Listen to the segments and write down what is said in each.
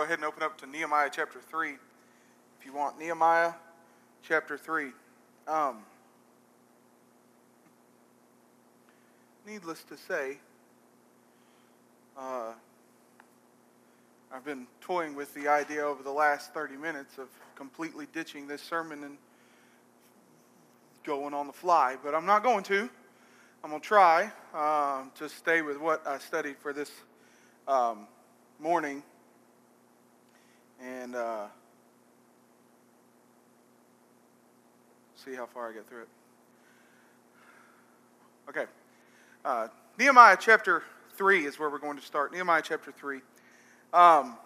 go ahead and open up to Nehemiah chapter 3 if you want. Nehemiah chapter 3. Um, needless to say, uh, I've been toying with the idea over the last 30 minutes of completely ditching this sermon and going on the fly, but I'm not going to. I'm going to try uh, to stay with what I studied for this um, morning. And uh, see how far I get through it. Okay. Uh, Nehemiah chapter 3 is where we're going to start. Nehemiah chapter 3. Um,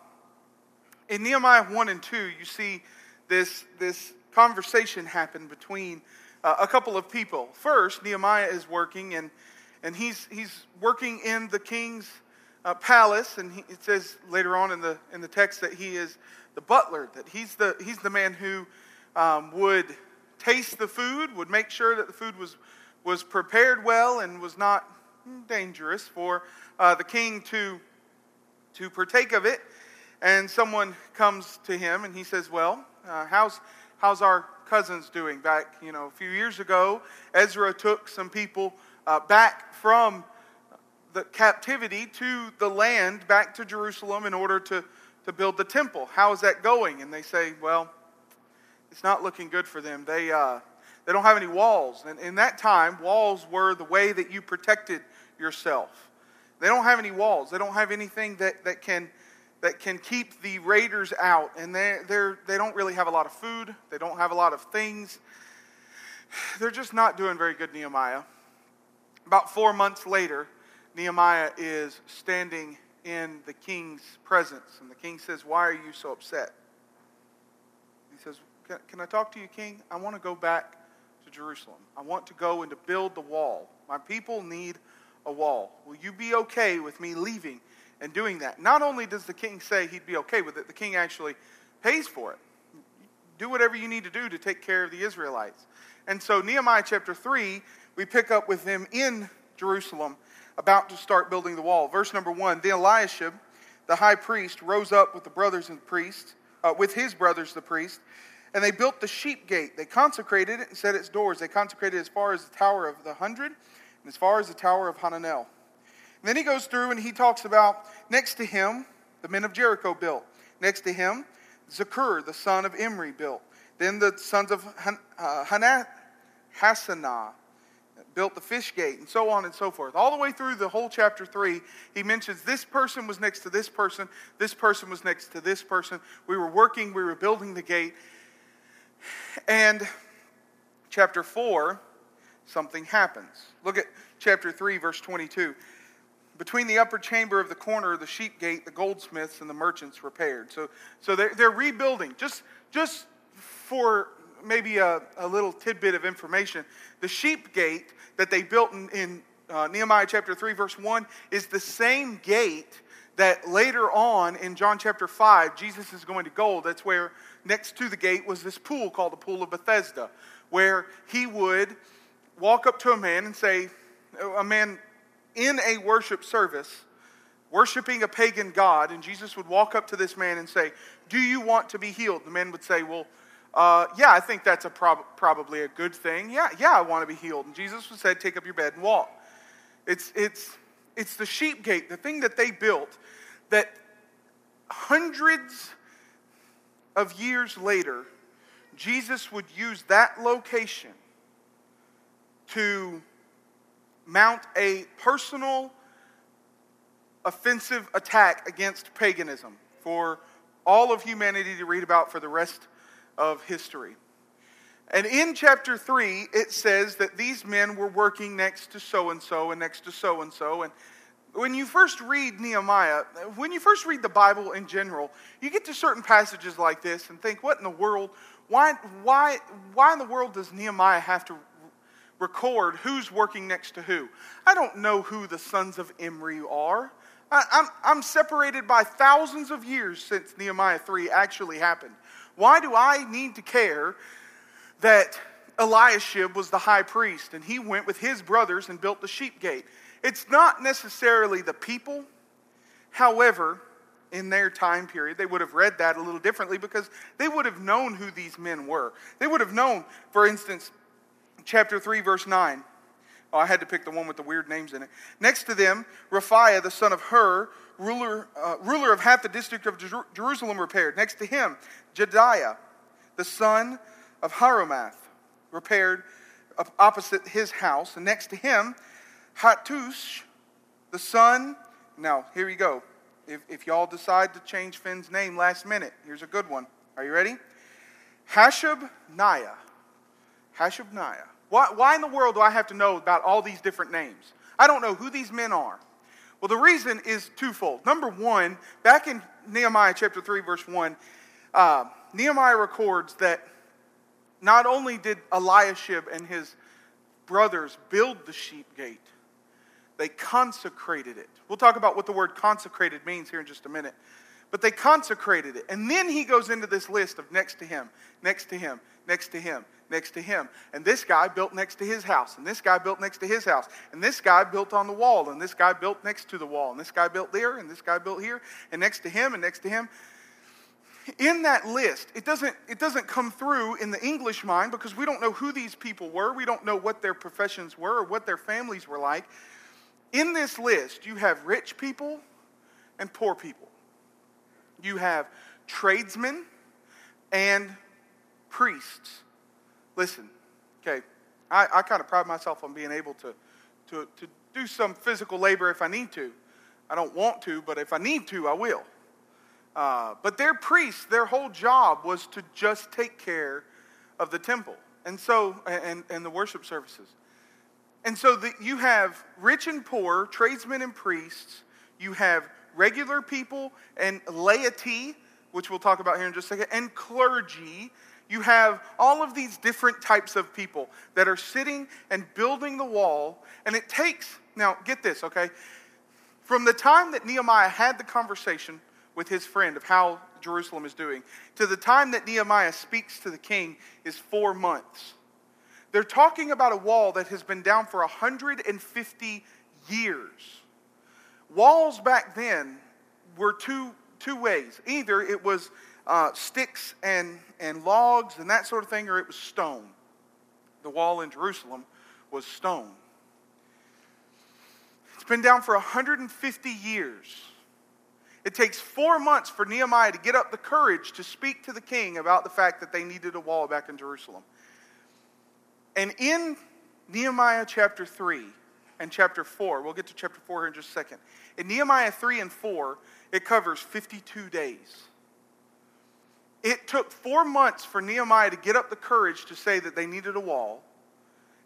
in Nehemiah 1 and 2, you see this, this conversation happen between uh, a couple of people. First, Nehemiah is working, and, and he's, he's working in the king's uh, palace, and he, it says later on in the, in the text that he is the butler, that he's the, he's the man who um, would taste the food, would make sure that the food was, was prepared well and was not dangerous for uh, the king to, to partake of it. And someone comes to him and he says, Well, uh, how's, how's our cousins doing? Back, you know, a few years ago, Ezra took some people uh, back from the captivity to the land, back to Jerusalem in order to, to build the temple. How is that going? And they say, Well, it's not looking good for them. They, uh, they don't have any walls. And in that time, walls were the way that you protected yourself. They don't have any walls. They don't have anything that, that, can, that can keep the raiders out. And they, they're, they don't really have a lot of food. They don't have a lot of things. They're just not doing very good, Nehemiah. About four months later, Nehemiah is standing in the king's presence. And the king says, Why are you so upset? He says, Can, can I talk to you, king? I want to go back to Jerusalem. I want to go and to build the wall. My people need a wall. Will you be okay with me leaving and doing that? Not only does the king say he'd be okay with it, the king actually pays for it. Do whatever you need to do to take care of the Israelites. And so, Nehemiah chapter 3, we pick up with them in Jerusalem, about to start building the wall. Verse number 1 Then Eliashib, the high priest, rose up with the brothers and the priests, uh, with his brothers the priest, and they built the sheep gate. They consecrated it and set its doors. They consecrated as far as the Tower of the Hundred and as far as the Tower of Hananel. And then he goes through and he talks about next to him, the men of Jericho built. Next to him, Zakur, the son of Imri, built. Then the sons of Han- uh, built the fish gate, and so on and so forth. All the way through the whole chapter 3, he mentions this person was next to this person, this person was next to this person. We were working, we were building the gate. And chapter 4, something happens. Look at chapter 3, verse 22. Between the upper chamber of the corner of the sheep gate, the goldsmiths and the merchants repaired. So, so they're, they're rebuilding. Just, just for maybe a, a little tidbit of information, the sheep gate that they built in, in uh, Nehemiah chapter 3, verse 1, is the same gate that later on in John chapter 5, Jesus is going to go. That's where next to the gate was this pool called the Pool of Bethesda, where he would walk up to a man and say, a man in a worship service, worshiping a pagan god, and Jesus would walk up to this man and say, Do you want to be healed? The man would say, Well, uh, yeah, I think that's a prob- probably a good thing. Yeah, yeah, I want to be healed. And Jesus would say, Take up your bed and walk. It's, it's, it's the sheep gate, the thing that they built, that hundreds of years later, Jesus would use that location to mount a personal offensive attack against paganism for all of humanity to read about for the rest of history. And in chapter 3, it says that these men were working next to so and so and next to so and so. And when you first read Nehemiah, when you first read the Bible in general, you get to certain passages like this and think, what in the world? Why, why, why in the world does Nehemiah have to record who's working next to who. I don't know who the sons of Imri are. I, I'm, I'm separated by thousands of years since Nehemiah 3 actually happened. Why do I need to care that Eliashib was the high priest and he went with his brothers and built the sheep gate? It's not necessarily the people. However, in their time period, they would have read that a little differently because they would have known who these men were. They would have known, for instance, chapter 3, verse 9. Oh, I had to pick the one with the weird names in it. Next to them, Rephaiah, the son of Hur, ruler, uh, ruler of half the district of Jer- Jerusalem, repaired. Next to him, Jedaiah, the son of Harumaph, repaired opposite his house. And next to him, Hattush, the son. Now, here you go. If, if y'all decide to change Finn's name last minute, here's a good one. Are you ready? Hashabniah. Hashabniah. Why, why in the world do I have to know about all these different names? I don't know who these men are. Well, the reason is twofold. Number one, back in Nehemiah chapter 3, verse 1, uh, Nehemiah records that not only did Eliashib and his brothers build the sheep gate, they consecrated it. We'll talk about what the word consecrated means here in just a minute. But they consecrated it. And then he goes into this list of next to him, next to him, next to him, next to him. And this guy built next to his house. And this guy built next to his house. And this guy built on the wall. And this guy built next to the wall. And this guy built there. And this guy built here. And next to him. And next to him. In that list, it doesn't, it doesn't come through in the English mind because we don't know who these people were. We don't know what their professions were or what their families were like. In this list, you have rich people and poor people. You have tradesmen and priests. Listen, okay, I, I kind of pride myself on being able to, to, to do some physical labor if I need to. I don't want to, but if I need to, I will. Uh, but their priests, their whole job was to just take care of the temple and so and, and the worship services. And so the, you have rich and poor, tradesmen and priests. You have regular people and laity, which we'll talk about here in just a second, and clergy. You have all of these different types of people that are sitting and building the wall. And it takes, now get this, okay? From the time that Nehemiah had the conversation with his friend of how Jerusalem is doing to the time that Nehemiah speaks to the king is four months. They're talking about a wall that has been down for 150 years. Walls back then were two, two ways either it was uh, sticks and, and logs and that sort of thing, or it was stone. The wall in Jerusalem was stone. It's been down for 150 years. It takes four months for Nehemiah to get up the courage to speak to the king about the fact that they needed a wall back in Jerusalem. And in Nehemiah chapter 3 and chapter 4, we'll get to chapter 4 here in just a second. In Nehemiah 3 and 4, it covers 52 days. It took four months for Nehemiah to get up the courage to say that they needed a wall.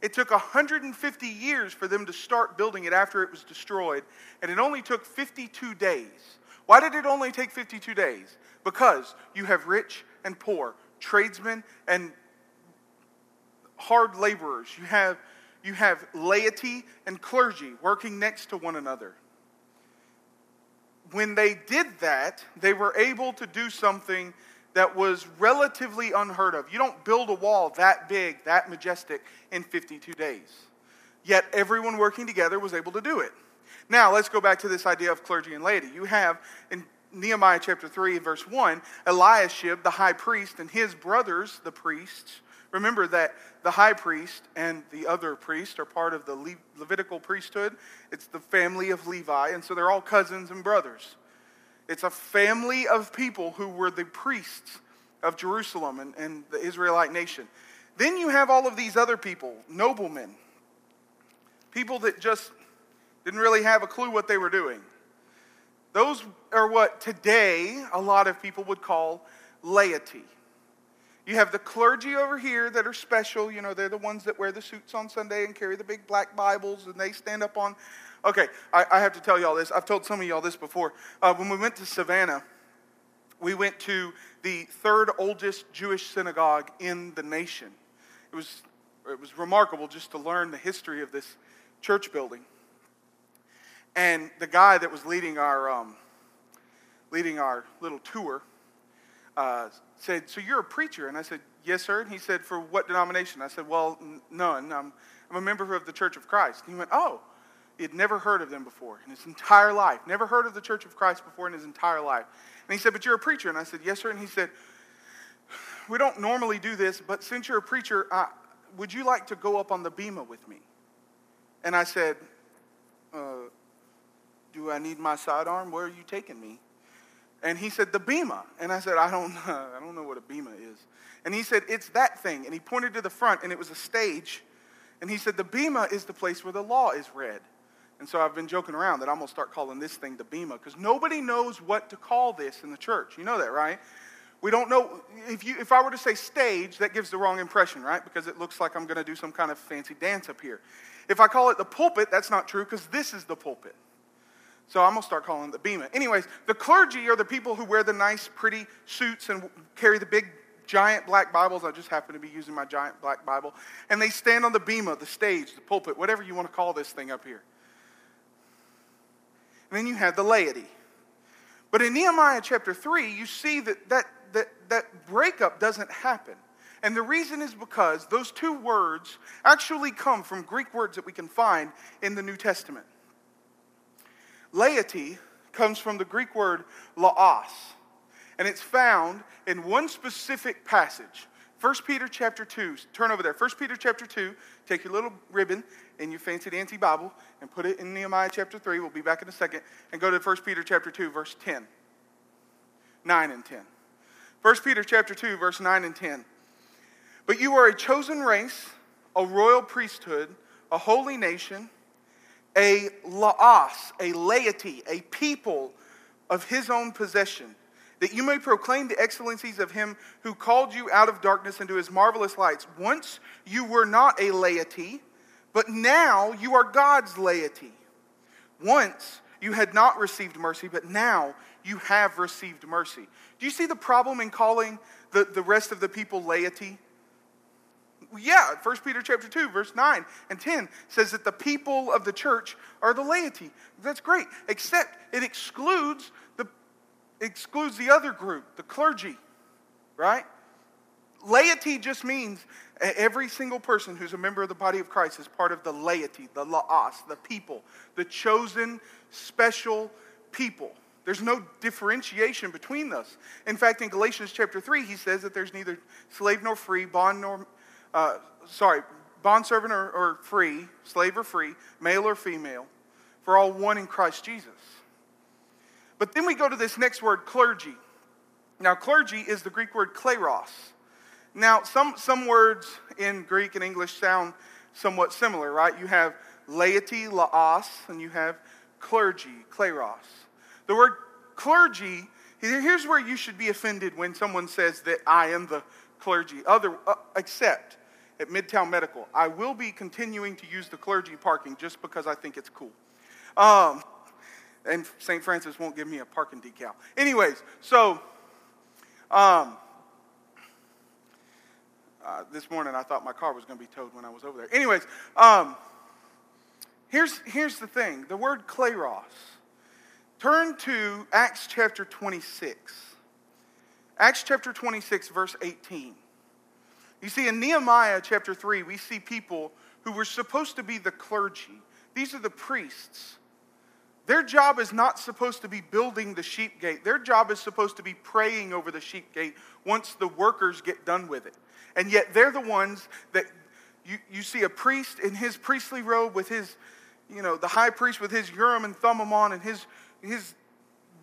It took 150 years for them to start building it after it was destroyed, and it only took 52 days. Why did it only take 52 days? Because you have rich and poor, tradesmen and hard laborers. You have, you have laity and clergy working next to one another. When they did that, they were able to do something that was relatively unheard of. You don't build a wall that big, that majestic in 52 days. Yet everyone working together was able to do it. Now, let's go back to this idea of clergy and laity. You have in Nehemiah chapter 3, verse 1, Eliashib, the high priest, and his brothers, the priests, Remember that the high priest and the other priest are part of the Le- Levitical priesthood. It's the family of Levi, and so they're all cousins and brothers. It's a family of people who were the priests of Jerusalem and, and the Israelite nation. Then you have all of these other people, noblemen, people that just didn't really have a clue what they were doing. Those are what today a lot of people would call laity. You have the clergy over here that are special. You know, they're the ones that wear the suits on Sunday and carry the big black Bibles and they stand up on. Okay, I, I have to tell y'all this. I've told some of y'all this before. Uh, when we went to Savannah, we went to the third oldest Jewish synagogue in the nation. It was, it was remarkable just to learn the history of this church building. And the guy that was leading our, um, leading our little tour, uh, said, So you're a preacher? And I said, Yes, sir. And he said, For what denomination? I said, Well, none. I'm, I'm a member of the Church of Christ. And he went, Oh, He had never heard of them before in his entire life, never heard of the Church of Christ before in his entire life. And he said, But you're a preacher. And I said, Yes, sir. And he said, We don't normally do this, but since you're a preacher, uh, would you like to go up on the bema with me? And I said, uh, Do I need my sidearm? Where are you taking me? And he said, The bema. And I said, I don't, I don't know what a bema is. And he said, It's that thing. And he pointed to the front, and it was a stage. And he said, The bema is the place where the law is read. And so I've been joking around that I'm going to start calling this thing the bema because nobody knows what to call this in the church. You know that, right? We don't know. If, you, if I were to say stage, that gives the wrong impression, right? Because it looks like I'm going to do some kind of fancy dance up here. If I call it the pulpit, that's not true because this is the pulpit. So I'm going to start calling the bema. Anyways, the clergy are the people who wear the nice, pretty suits and carry the big, giant black Bibles. I just happen to be using my giant black Bible. And they stand on the bema, the stage, the pulpit, whatever you want to call this thing up here. And then you have the laity. But in Nehemiah chapter 3, you see that that, that, that breakup doesn't happen. And the reason is because those two words actually come from Greek words that we can find in the New Testament. Laity comes from the Greek word laos, and it's found in one specific passage. 1 Peter chapter 2, turn over there. 1 Peter chapter 2, take your little ribbon in your fancy dancy Bible and put it in Nehemiah chapter 3. We'll be back in a second. And go to 1 Peter chapter 2, verse 10. 9 and 10. 1 Peter chapter 2, verse 9 and 10. But you are a chosen race, a royal priesthood, a holy nation, a laos, a laity, a people of his own possession, that you may proclaim the excellencies of him who called you out of darkness into his marvelous lights. Once you were not a laity, but now you are God's laity. Once you had not received mercy, but now you have received mercy. Do you see the problem in calling the, the rest of the people laity? Yeah, 1 Peter chapter 2, verse 9 and 10 says that the people of the church are the laity. That's great, except it excludes the excludes the other group, the clergy, right? Laity just means every single person who's a member of the body of Christ is part of the laity, the laos, the people, the chosen, special people. There's no differentiation between us. In fact, in Galatians chapter 3, he says that there's neither slave nor free, bond nor, uh, sorry, bondservant or, or free, slave or free, male or female, for all one in Christ Jesus. But then we go to this next word, clergy. Now, clergy is the Greek word kleros. Now, some, some words in Greek and English sound somewhat similar, right? You have laity, laos, and you have clergy, kleros. The word clergy, here's where you should be offended when someone says that I am the clergy. Other, uh, except at Midtown Medical, I will be continuing to use the clergy parking just because I think it's cool. Um, and St. Francis won't give me a parking decal. Anyways, so um, uh, this morning I thought my car was going to be towed when I was over there. Anyways, um, here's, here's the thing the word kleros. Turn to Acts chapter 26. Acts chapter 26, verse 18. You see, in Nehemiah chapter 3, we see people who were supposed to be the clergy. These are the priests. Their job is not supposed to be building the sheep gate. Their job is supposed to be praying over the sheep gate once the workers get done with it. And yet they're the ones that you, you see a priest in his priestly robe with his, you know, the high priest with his Urim and Thummim on and his, his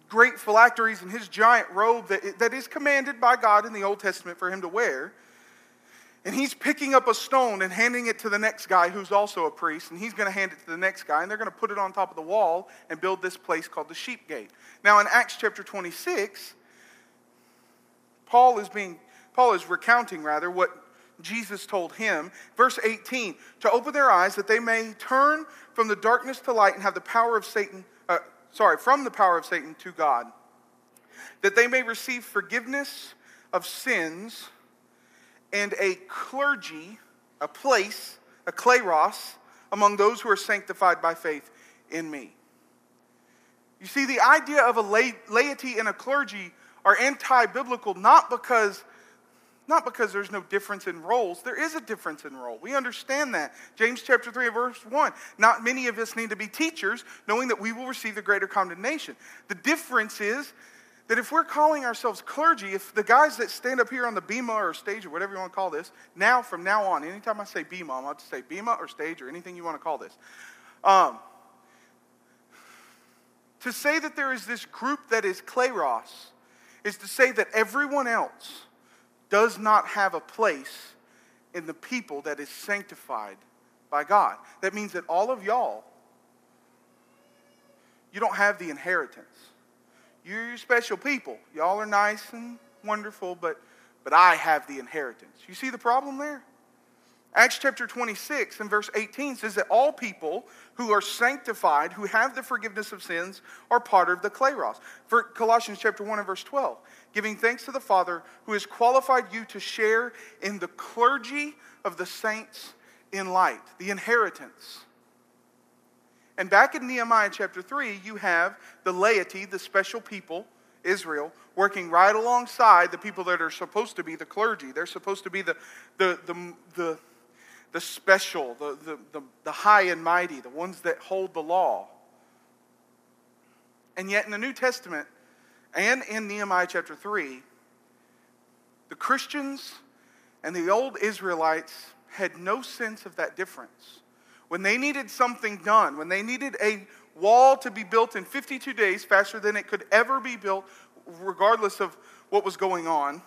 great phylacteries and his giant robe that, that is commanded by God in the Old Testament for him to wear. And he's picking up a stone and handing it to the next guy who's also a priest, and he's going to hand it to the next guy, and they're going to put it on top of the wall and build this place called the sheep gate. Now, in Acts chapter 26, Paul is being Paul is recounting rather what Jesus told him. Verse 18, to open their eyes that they may turn from the darkness to light and have the power of Satan, uh, sorry, from the power of Satan to God, that they may receive forgiveness of sins and a clergy, a place, a kleros, among those who are sanctified by faith in me. You see, the idea of a laity and a clergy are anti biblical not because Not because there's no difference in roles. There is a difference in role. We understand that. James chapter 3, verse 1. Not many of us need to be teachers, knowing that we will receive the greater condemnation. The difference is that if we're calling ourselves clergy, if the guys that stand up here on the bema or stage or whatever you want to call this, now from now on, anytime I say bema, I'm about to say bema or stage or anything you want to call this. Um, to say that there is this group that is kleros is to say that everyone else does not have a place in the people that is sanctified by God. That means that all of y'all, you don't have the inheritance. You're special people. Y'all are nice and wonderful, but, but I have the inheritance. You see the problem there? Acts chapter 26 and verse 18 says that all people who are sanctified, who have the forgiveness of sins, are part of the kleros. For Colossians chapter 1 and verse 12, giving thanks to the Father who has qualified you to share in the clergy of the saints in light, the inheritance. And back in Nehemiah chapter 3, you have the laity, the special people, Israel, working right alongside the people that are supposed to be the clergy. They're supposed to be the, the, the, the the special, the, the, the, the high and mighty, the ones that hold the law. And yet in the New Testament and in Nehemiah chapter 3, the Christians and the old Israelites had no sense of that difference. When they needed something done, when they needed a wall to be built in 52 days, faster than it could ever be built, regardless of what was going on,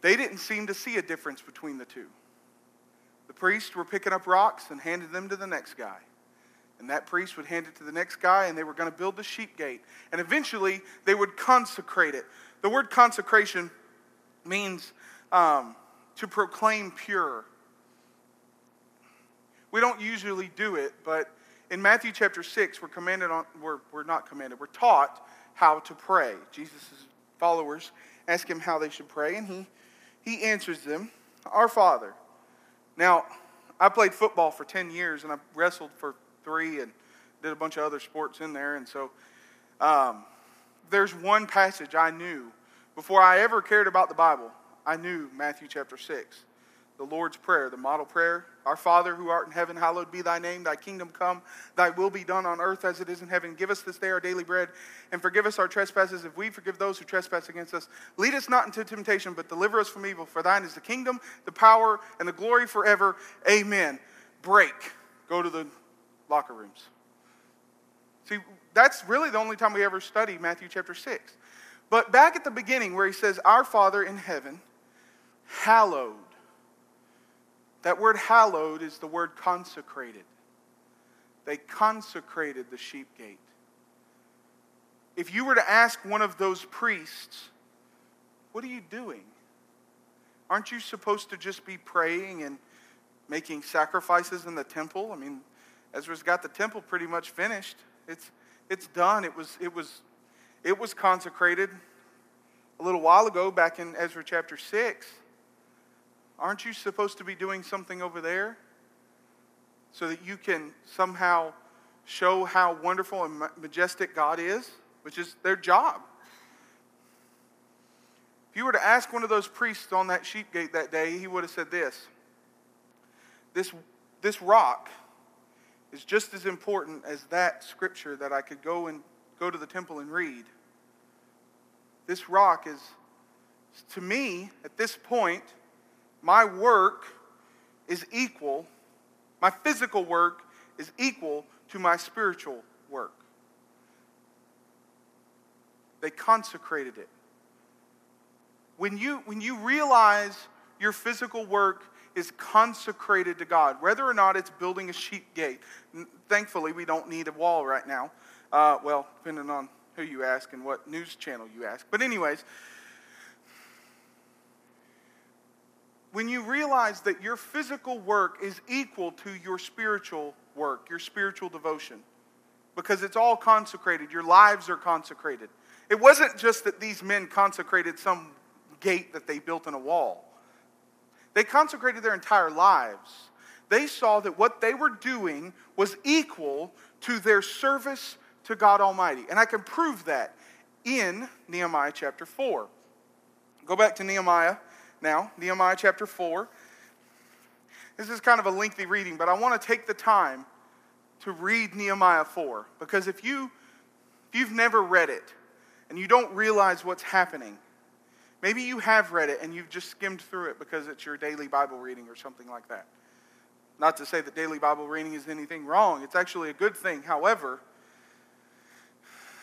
they didn't seem to see a difference between the two. The priests were picking up rocks and handed them to the next guy. And that priest would hand it to the next guy, and they were going to build the sheep gate. And eventually, they would consecrate it. The word consecration means um, to proclaim pure. We don't usually do it, but in Matthew chapter 6, we're commanded on, we're, we're not commanded, we're taught how to pray. Jesus' followers ask him how they should pray, and he, he answers them Our Father now, I played football for 10 years and I wrestled for three and did a bunch of other sports in there. And so um, there's one passage I knew before I ever cared about the Bible. I knew Matthew chapter 6 the Lord's Prayer, the model prayer. Our Father who art in heaven, hallowed be thy name. Thy kingdom come, thy will be done on earth as it is in heaven. Give us this day our daily bread, and forgive us our trespasses if we forgive those who trespass against us. Lead us not into temptation, but deliver us from evil. For thine is the kingdom, the power, and the glory forever. Amen. Break. Go to the locker rooms. See, that's really the only time we ever study Matthew chapter 6. But back at the beginning, where he says, Our Father in heaven, hallowed that word hallowed is the word consecrated. They consecrated the sheep gate. If you were to ask one of those priests, what are you doing? Aren't you supposed to just be praying and making sacrifices in the temple? I mean, Ezra's got the temple pretty much finished. It's, it's done. It was, it, was, it was consecrated a little while ago back in Ezra chapter 6. Aren't you supposed to be doing something over there so that you can somehow show how wonderful and majestic God is, which is their job? If you were to ask one of those priests on that sheep gate that day, he would have said this This, this rock is just as important as that scripture that I could go and go to the temple and read. This rock is, to me, at this point, my work is equal, my physical work is equal to my spiritual work. They consecrated it. When you, when you realize your physical work is consecrated to God, whether or not it's building a sheep gate, thankfully we don't need a wall right now. Uh, well, depending on who you ask and what news channel you ask. But, anyways, when you realize that your physical work is equal to your spiritual work, your spiritual devotion, because it's all consecrated, your lives are consecrated. It wasn't just that these men consecrated some gate that they built in a wall, they consecrated their entire lives. They saw that what they were doing was equal to their service to God Almighty. And I can prove that in Nehemiah chapter 4. Go back to Nehemiah now, Nehemiah chapter 4. This is kind of a lengthy reading, but I want to take the time to read Nehemiah 4 because if you if you've never read it and you don't realize what's happening, maybe you have read it and you've just skimmed through it because it's your daily Bible reading or something like that. Not to say that daily Bible reading is anything wrong, it's actually a good thing. However,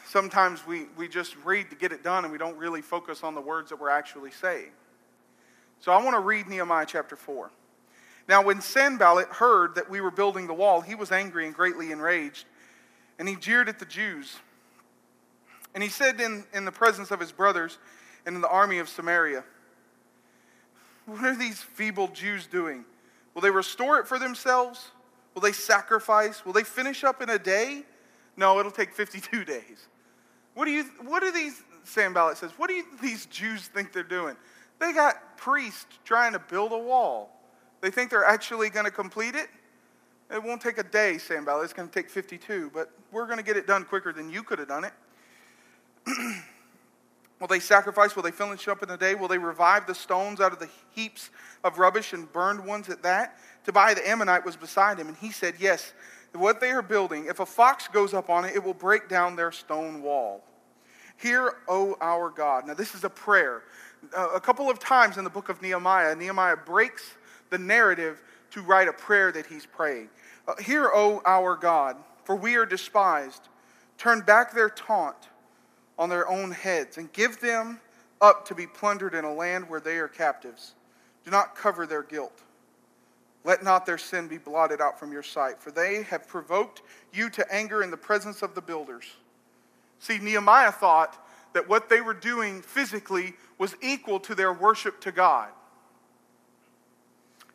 sometimes we, we just read to get it done and we don't really focus on the words that we're actually saying. So I want to read Nehemiah chapter 4. Now, when Sanballat heard that we were building the wall, he was angry and greatly enraged, and he jeered at the Jews. And he said in, in the presence of his brothers and in the army of Samaria, What are these feeble Jews doing? Will they restore it for themselves? Will they sacrifice? Will they finish up in a day? No, it'll take 52 days. What do you what do these Sanballat says, what do you, these Jews think they're doing? They got priests trying to build a wall. They think they're actually going to complete it. It won't take a day, Sanballat. It's going to take 52, but we're going to get it done quicker than you could have done it. Will they sacrifice? Will they finish up in a day? Will they revive the stones out of the heaps of rubbish and burned ones at that? Tobiah the Ammonite was beside him, and he said, Yes, what they are building, if a fox goes up on it, it will break down their stone wall. Hear, O our God. Now, this is a prayer. Uh, a couple of times in the book of Nehemiah, Nehemiah breaks the narrative to write a prayer that he's praying. Uh, Hear, O our God, for we are despised. Turn back their taunt on their own heads and give them up to be plundered in a land where they are captives. Do not cover their guilt. Let not their sin be blotted out from your sight, for they have provoked you to anger in the presence of the builders. See, Nehemiah thought that what they were doing physically was equal to their worship to God.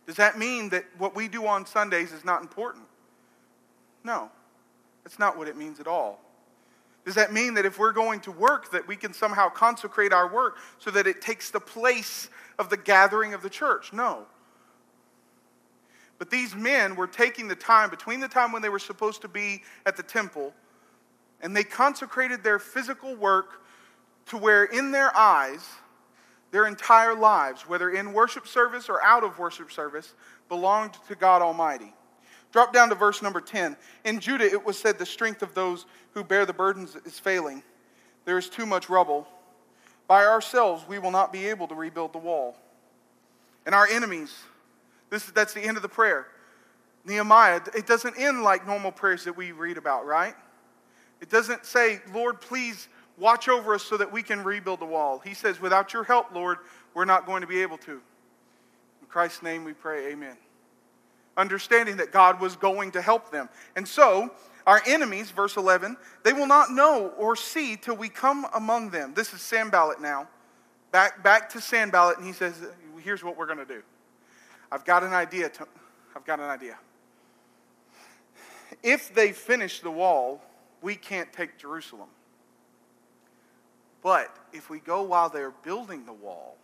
Does that mean that what we do on Sundays is not important? No, that's not what it means at all. Does that mean that if we're going to work, that we can somehow consecrate our work so that it takes the place of the gathering of the church? No. But these men were taking the time between the time when they were supposed to be at the temple and they consecrated their physical work to where, in their eyes, their entire lives, whether in worship service or out of worship service, belonged to God Almighty. Drop down to verse number 10. In Judah, it was said, The strength of those who bear the burdens is failing. There is too much rubble. By ourselves, we will not be able to rebuild the wall. And our enemies, this, that's the end of the prayer. Nehemiah, it doesn't end like normal prayers that we read about, right? It doesn't say, Lord, please watch over us so that we can rebuild the wall. He says, without your help, Lord, we're not going to be able to. In Christ's name we pray, amen. Understanding that God was going to help them. And so, our enemies, verse 11, they will not know or see till we come among them. This is Sanballat now. Back, back to Sanballat, and he says, Here's what we're going to do. I've got an idea. To, I've got an idea. If they finish the wall, we can't take Jerusalem. But if we go while they're building the wall,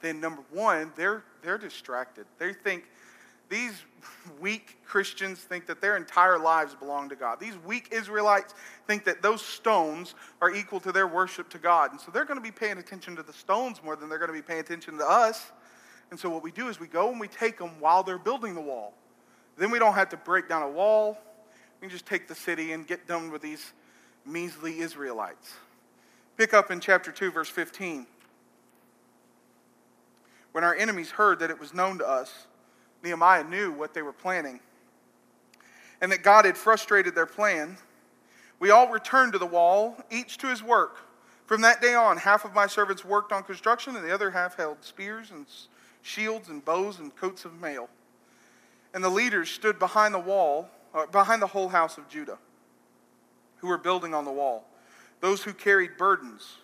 then number one, they're, they're distracted. They think, these weak Christians think that their entire lives belong to God. These weak Israelites think that those stones are equal to their worship to God. And so they're going to be paying attention to the stones more than they're going to be paying attention to us. And so what we do is we go and we take them while they're building the wall. Then we don't have to break down a wall. We can just take the city and get done with these measly Israelites. Pick up in chapter 2, verse 15. When our enemies heard that it was known to us, Nehemiah knew what they were planning and that God had frustrated their plan. We all returned to the wall, each to his work. From that day on, half of my servants worked on construction, and the other half held spears and shields and bows and coats of mail. And the leaders stood behind the wall uh, behind the whole house of Judah, who were building on the wall. Those who carried burdens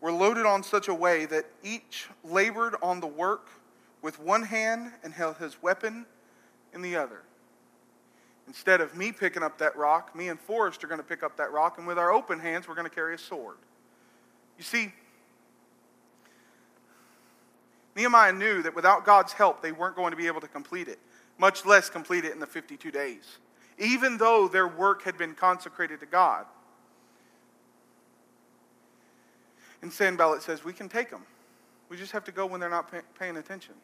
were loaded on such a way that each labored on the work with one hand and held his weapon in the other. Instead of me picking up that rock, me and Forrest are going to pick up that rock, and with our open hands, we're going to carry a sword. You see, Nehemiah knew that without God's help, they weren't going to be able to complete it much less complete it in the 52 days, even though their work had been consecrated to God. And Sanballat says, We can take them. We just have to go when they're not pay- paying attention.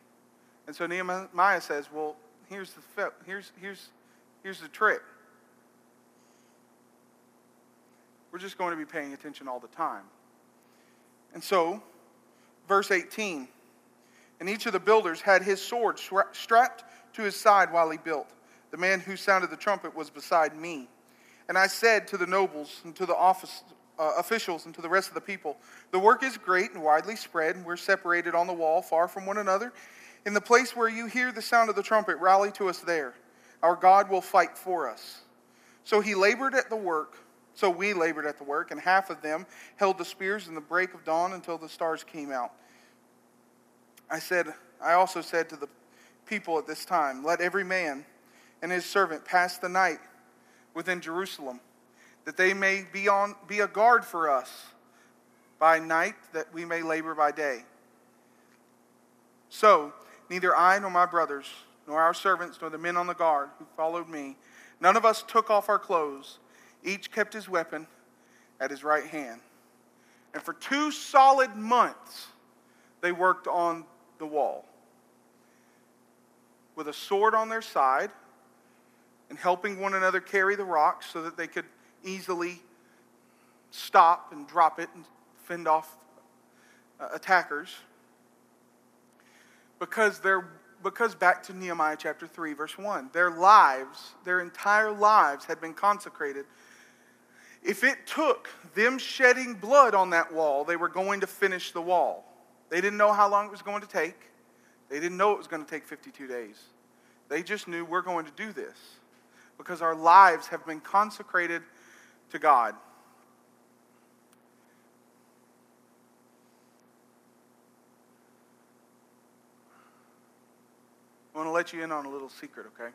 And so Nehemiah says, Well, here's the, here's, here's, here's the trick. We're just going to be paying attention all the time. And so, verse 18 And each of the builders had his sword strapped to his side while he built. The man who sounded the trumpet was beside me. And I said to the nobles and to the office, uh, officials and to the rest of the people, The work is great and widely spread, and we're separated on the wall, far from one another. In the place where you hear the sound of the trumpet, rally to us there. Our God will fight for us. So he labored at the work. So we labored at the work, and half of them held the spears in the break of dawn until the stars came out. I said, I also said to the people at this time, Let every man and his servant pass the night within Jerusalem, that they may be, on, be a guard for us by night, that we may labor by day. So, neither I nor my brothers, nor our servants, nor the men on the guard who followed me, none of us took off our clothes. Each kept his weapon at his right hand. And for two solid months, they worked on the wall with a sword on their side and helping one another carry the rocks so that they could easily stop and drop it and fend off uh, attackers. Because they're because back to Nehemiah chapter 3 verse 1 their lives their entire lives had been consecrated. If it took them shedding blood on that wall they were going to finish the wall. They didn't know how long it was going to take. They didn't know it was going to take 52 days. They just knew we're going to do this because our lives have been consecrated to God. I want to let you in on a little secret, okay?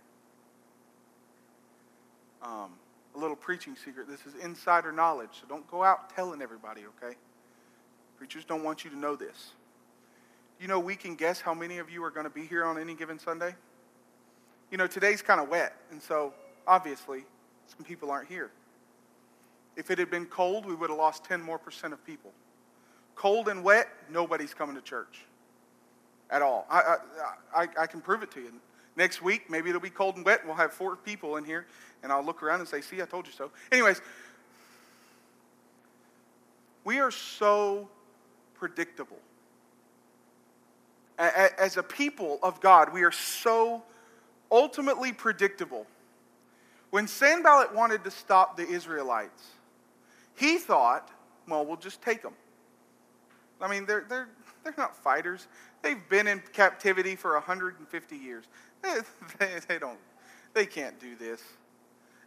Um, a little preaching secret. This is insider knowledge, so don't go out telling everybody, okay? Preachers don't want you to know this. You know, we can guess how many of you are going to be here on any given Sunday. You know, today's kind of wet, and so obviously, some people aren't here. If it had been cold, we would have lost 10 more percent of people. Cold and wet, nobody's coming to church at all. I, I, I, I can prove it to you. Next week, maybe it'll be cold and wet. We'll have four people in here, and I'll look around and say, See, I told you so. Anyways, we are so predictable. As a people of God, we are so ultimately predictable when Sanballat wanted to stop the Israelites, he thought, well, we'll just take them. I mean, they're, they're, they're not fighters. They've been in captivity for 150 years. They, they, don't, they can't do this.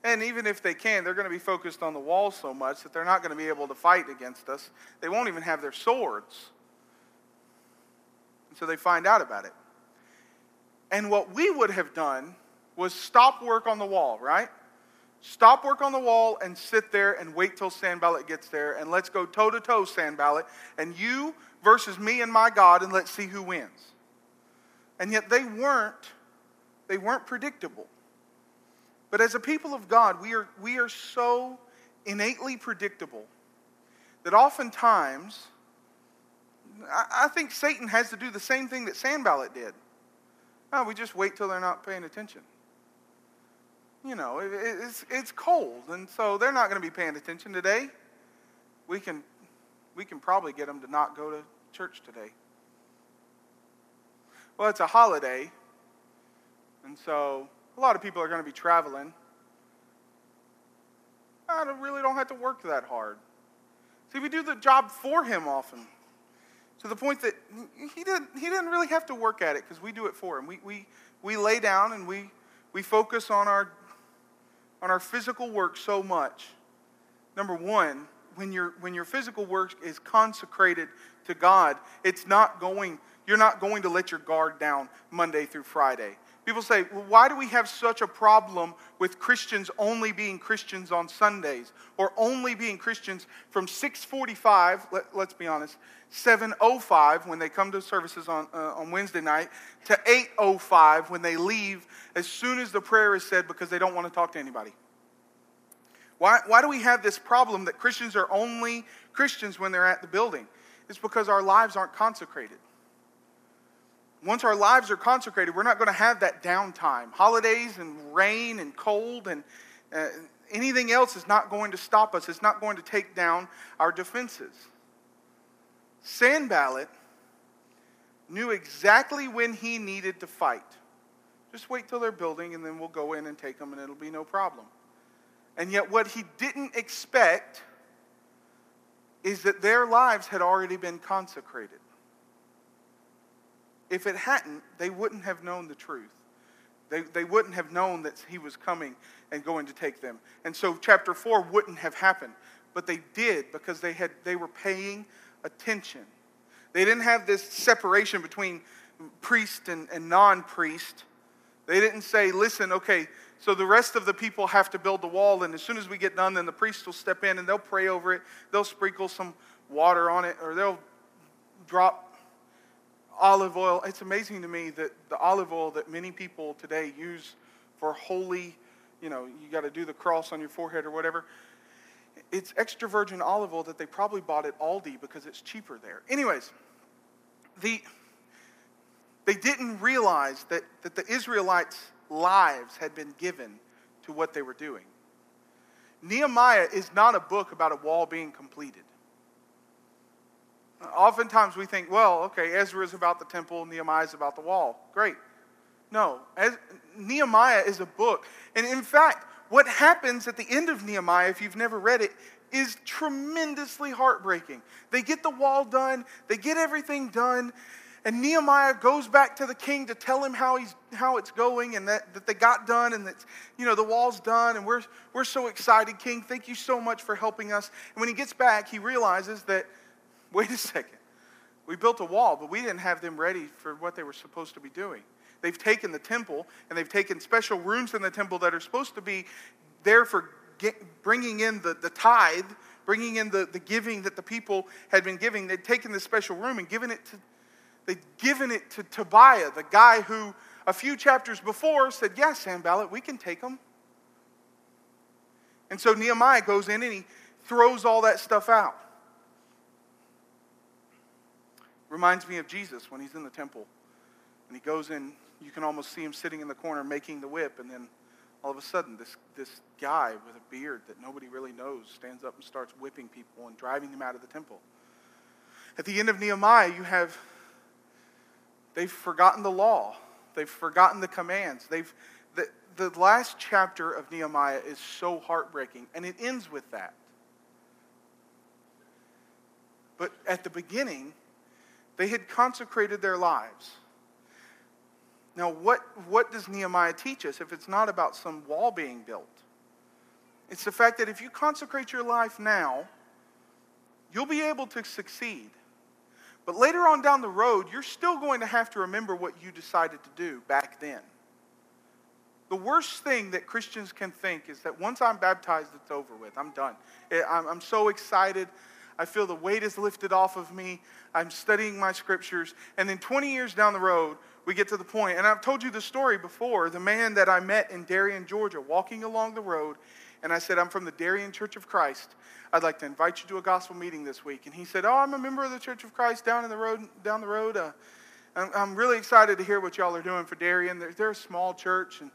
And even if they can, they're going to be focused on the wall so much that they're not going to be able to fight against us. They won't even have their swords. And so they find out about it. And what we would have done was stop work on the wall, right? Stop work on the wall and sit there and wait till Sanballat gets there, and let's go toe to toe, Sanballat, and you versus me and my God, and let's see who wins. And yet they weren't, they weren't predictable. But as a people of God, we are, we are so innately predictable that oftentimes, I, think Satan has to do the same thing that Sanballat did. Oh, we just wait till they're not paying attention you know, it, it's, it's cold, and so they're not going to be paying attention today. We can, we can probably get them to not go to church today. Well, it's a holiday, and so a lot of people are going to be traveling. I don't, really don't have to work that hard. See, we do the job for him often. To the point that he didn't, he didn't really have to work at it because we do it for him. We, we, we lay down and we, we focus on our on our physical work so much. Number one, when your, when your physical work is consecrated to God, it's not going, you're not going to let your guard down Monday through Friday. People say, well, why do we have such a problem with Christians only being Christians on Sundays or only being Christians from 645, let, us be honest, 705 when they come to services on, uh, on Wednesday night to 805 when they leave as soon as the prayer is said because they don't want to talk to anybody? Why, why do we have this problem that Christians are only Christians when they're at the building? It's because our lives aren't consecrated. Once our lives are consecrated, we're not going to have that downtime. Holidays and rain and cold and uh, anything else is not going to stop us. It's not going to take down our defenses. Sanballat knew exactly when he needed to fight. Just wait till they're building and then we'll go in and take them and it'll be no problem. And yet, what he didn't expect is that their lives had already been consecrated. If it hadn't, they wouldn't have known the truth. They, they wouldn't have known that he was coming and going to take them. And so chapter 4 wouldn't have happened. But they did because they, had, they were paying attention. They didn't have this separation between priest and, and non priest. They didn't say, listen, okay, so the rest of the people have to build the wall, and as soon as we get done, then the priest will step in and they'll pray over it. They'll sprinkle some water on it, or they'll drop olive oil. It's amazing to me that the olive oil that many people today use for holy, you know, you got to do the cross on your forehead or whatever. It's extra virgin olive oil that they probably bought at Aldi because it's cheaper there. Anyways, the they didn't realize that, that the Israelites' lives had been given to what they were doing. Nehemiah is not a book about a wall being completed. Oftentimes we think, well, okay, Ezra is about the temple, Nehemiah is about the wall. Great. No, as, Nehemiah is a book. And in fact, what happens at the end of Nehemiah, if you've never read it, is tremendously heartbreaking. They get the wall done, they get everything done, and Nehemiah goes back to the king to tell him how, he's, how it's going and that, that they got done and that, you know, the wall's done and we're, we're so excited, king. Thank you so much for helping us. And when he gets back, he realizes that, wait a second, we built a wall, but we didn't have them ready for what they were supposed to be doing. They've taken the temple and they've taken special rooms in the temple that are supposed to be there for get, bringing in the, the tithe, bringing in the, the giving that the people had been giving. They'd taken this special room and given it to They'd given it to Tobiah, the guy who a few chapters before said, Yes, Sanballat, we can take them. And so Nehemiah goes in and he throws all that stuff out. Reminds me of Jesus when he's in the temple. And he goes in, you can almost see him sitting in the corner making the whip, and then all of a sudden, this, this guy with a beard that nobody really knows stands up and starts whipping people and driving them out of the temple. At the end of Nehemiah, you have They've forgotten the law. They've forgotten the commands. They've, the, the last chapter of Nehemiah is so heartbreaking, and it ends with that. But at the beginning, they had consecrated their lives. Now, what, what does Nehemiah teach us if it's not about some wall being built? It's the fact that if you consecrate your life now, you'll be able to succeed. But later on down the road, you're still going to have to remember what you decided to do back then. The worst thing that Christians can think is that once I'm baptized, it's over with. I'm done. Eh, I'm so excited. I feel the weight is lifted off of me. I'm studying my scriptures. And then 20 years down the road, we get to the point. and I've told you the story before the man that I met in Darien, Georgia, walking along the road, and I said, I'm from the Darien Church of Christ. I'd like to invite you to a gospel meeting this week. And he said, Oh, I'm a member of the Church of Christ down in the road. Down the road. Uh, I'm, I'm, really excited to hear what y'all are doing for Darien. They're, they're a small church, and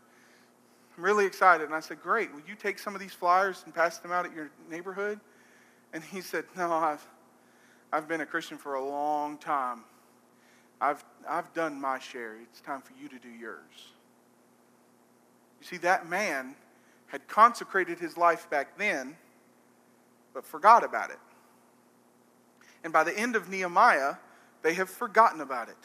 I'm really excited. And I said, Great. Will you take some of these flyers and pass them out at your neighborhood? And he said, No, I've, I've been a Christian for a long time. I've, I've done my share. It's time for you to do yours. You see, that man had consecrated his life back then, but forgot about it. And by the end of Nehemiah, they have forgotten about it.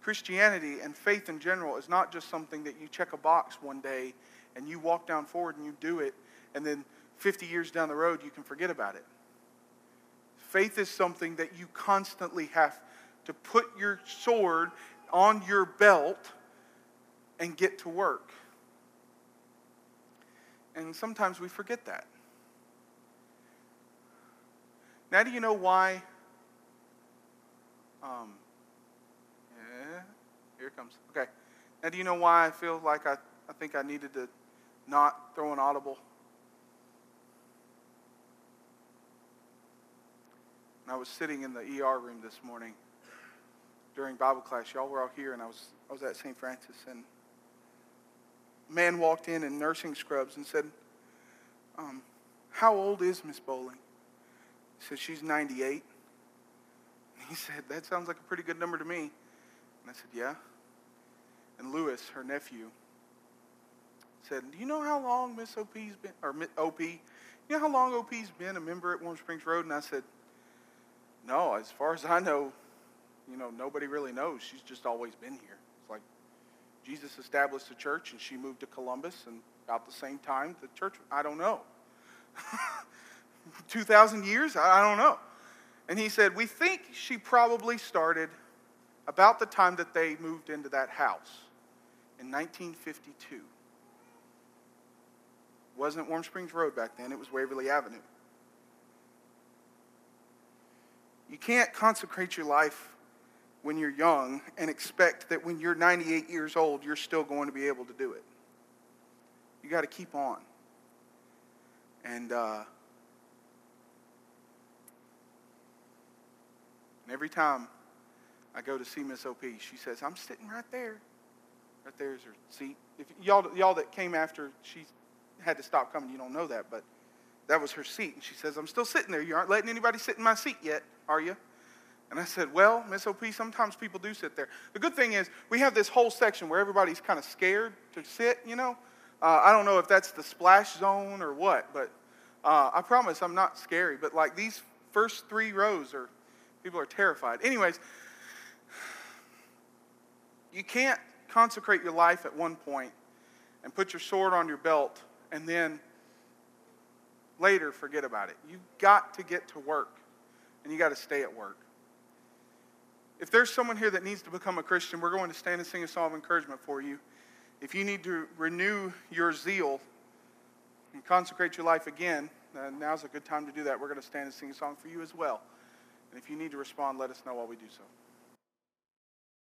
Christianity and faith in general is not just something that you check a box one day and you walk down forward and you do it, and then 50 years down the road you can forget about it. Faith is something that you constantly have to put your sword on your belt and get to work. And sometimes we forget that. Now, do you know why? Um, yeah, here comes. Okay. Now, do you know why I feel like I, I think I needed to not throw an audible? I was sitting in the ER room this morning during Bible class. Y'all were all here, and I was, I was at St. Francis. And a man walked in in nursing scrubs and said, um, How old is Miss Bowling? He said, She's 98. And he said, That sounds like a pretty good number to me. And I said, Yeah. And Lewis, her nephew, said, Do you know how long Miss OP's been, or OP, you know how long OP's been a member at Warm Springs Road? And I said, No, as far as I know, you know, nobody really knows. She's just always been here. It's like Jesus established the church and she moved to Columbus, and about the same time, the church, I don't know. 2,000 years? I don't know. And he said, We think she probably started about the time that they moved into that house in 1952 wasn't Warm Springs Road back then, it was Waverly Avenue. You can't consecrate your life when you're young and expect that when you're 98 years old, you're still going to be able to do it. You got to keep on. And, uh, and every time I go to see Miss OP, she says, I'm sitting right there. Right there's her seat. If y'all, y'all that came after, she had to stop coming. You don't know that, but that was her seat. And she says, I'm still sitting there. You aren't letting anybody sit in my seat yet, are you? And I said, Well, Miss OP, sometimes people do sit there. The good thing is, we have this whole section where everybody's kind of scared to sit, you know. Uh, I don't know if that's the splash zone or what, but uh, I promise I'm not scary. But like these first three rows are, people are terrified. Anyways, you can't consecrate your life at one point and put your sword on your belt and then later forget about it. You've got to get to work and you got to stay at work. If there's someone here that needs to become a Christian, we're going to stand and sing a song of encouragement for you. If you need to renew your zeal and consecrate your life again, uh, now's a good time to do that. We're going to stand and sing a song for you as well. And if you need to respond, let us know while we do so.